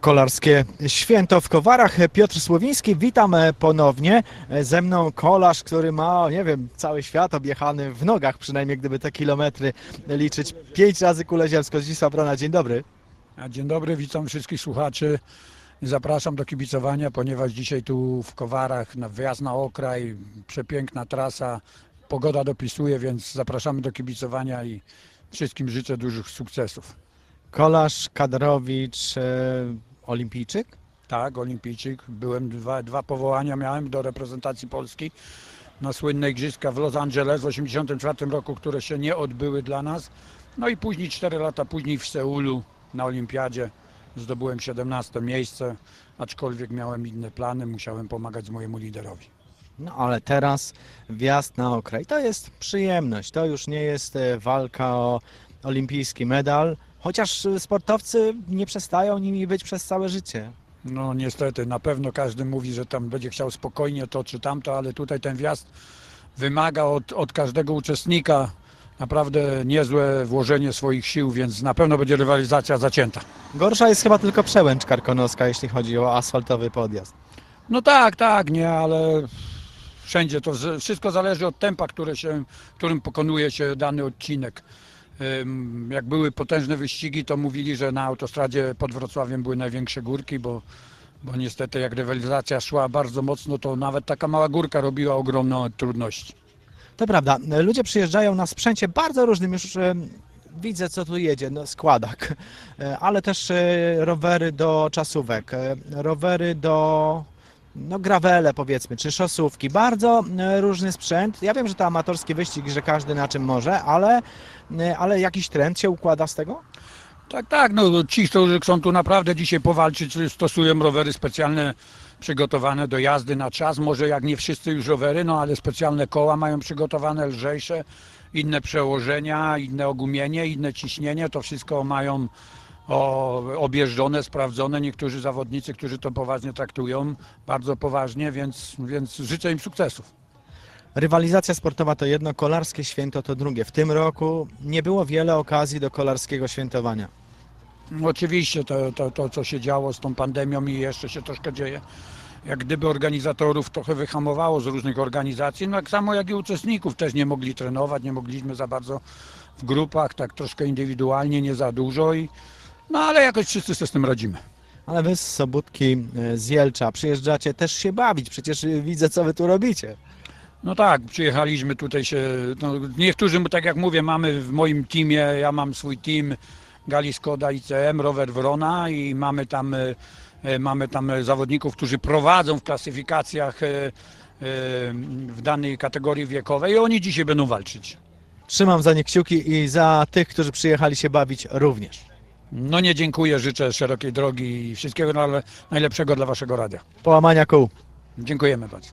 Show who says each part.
Speaker 1: Kolarskie święto w Kowarach. Piotr Słowiński, witam ponownie. Ze mną kolarz, który ma, nie wiem, cały świat objechany w nogach, przynajmniej gdyby te kilometry liczyć. Pięć razy kulę ziemską. Zdzisław Brona, dzień dobry.
Speaker 2: Dzień dobry, witam wszystkich słuchaczy. Zapraszam do kibicowania, ponieważ dzisiaj tu w Kowarach na wyjazd na okraj, przepiękna trasa, pogoda dopisuje, więc zapraszamy do kibicowania i wszystkim życzę dużych sukcesów.
Speaker 1: Kolarz, kadrowicz, e, olimpijczyk.
Speaker 2: Tak, olimpijczyk, byłem dwa, dwa powołania miałem do reprezentacji Polski na słynne igrzyska w Los Angeles w 1984 roku, które się nie odbyły dla nas. No i później, 4 lata później w Seulu na olimpiadzie zdobyłem 17 miejsce, aczkolwiek miałem inne plany, musiałem pomagać mojemu liderowi.
Speaker 1: No ale teraz wjazd na okraj. To jest przyjemność. To już nie jest e, walka o olimpijski medal, chociaż e, sportowcy nie przestają nimi być przez całe życie.
Speaker 2: No niestety, na pewno każdy mówi, że tam będzie chciał spokojnie to czy tamto, ale tutaj ten wjazd wymaga od, od każdego uczestnika naprawdę niezłe włożenie swoich sił, więc na pewno będzie rywalizacja zacięta.
Speaker 1: Gorsza jest chyba tylko przełęcz karkonoska, jeśli chodzi o asfaltowy podjazd.
Speaker 2: No tak, tak, nie, ale wszędzie to wszystko zależy od tempa, które się, którym pokonuje się dany odcinek. Jak były potężne wyścigi, to mówili, że na autostradzie pod Wrocławiem były największe górki, bo, bo niestety jak rywalizacja szła bardzo mocno, to nawet taka mała górka robiła ogromne trudności.
Speaker 1: To prawda, ludzie przyjeżdżają na sprzęcie bardzo różnym, już widzę co tu jedzie, no, składak, E, ale też e, rowery do czasówek, e, rowery do no, gravele powiedzmy, czy szosówki, bardzo e, różny sprzęt. Ja wiem, że to amatorski wyścig, że każdy na czym może, ale, e, ale jakiś trend się układa z tego?
Speaker 2: Tak, tak, no ci, którzy chcą tu naprawdę dzisiaj powalczyć, stosują rowery specjalne przygotowane do jazdy na czas. Może jak nie wszyscy już rowery, no ale specjalne koła mają przygotowane, lżejsze, inne przełożenia, inne ogumienie, inne ciśnienie. To wszystko mają o, objeżdżone, sprawdzone. Niektórzy zawodnicy, którzy to poważnie traktują, bardzo poważnie, więc, więc życzę im sukcesów.
Speaker 1: Rywalizacja sportowa to jedno, kolarskie święto to drugie. W tym roku nie było wiele okazji do kolarskiego świętowania.
Speaker 2: No Oczywiście to, to, to, co się działo z tą pandemią i jeszcze się troszkę dzieje, jak gdyby organizatorów trochę wyhamowało z różnych organizacji, no tak samo jak i uczestników też nie mogli trenować, nie mogliśmy za bardzo w grupach, tak troszkę indywidualnie, nie za dużo i no ale jakoś wszyscy sobie z tym radzimy.
Speaker 1: Ale wy z Sobótki, e, z Jelcza przyjeżdżacie też się bawić, przecież e, widzę co wy tu robicie.
Speaker 2: No tak, przyjechaliśmy tutaj się, no, niektórzy, tak jak mówię, mamy w moim teamie, ja mam swój team Gali Skoda ICM, rower Wrona i mamy tam, e, mamy tam zawodników, którzy prowadzą w klasyfikacjach w danej kategorii wiekowej i oni dzisiaj będą walczyć.
Speaker 1: Trzymam za nie kciuki i za tych, którzy przyjechali się bawić również.
Speaker 2: No nie dziękuję, życzę szerokiej drogi i wszystkiego najlepszego dla Waszego radia.
Speaker 1: Połamania kół.
Speaker 2: Dziękujemy bardzo.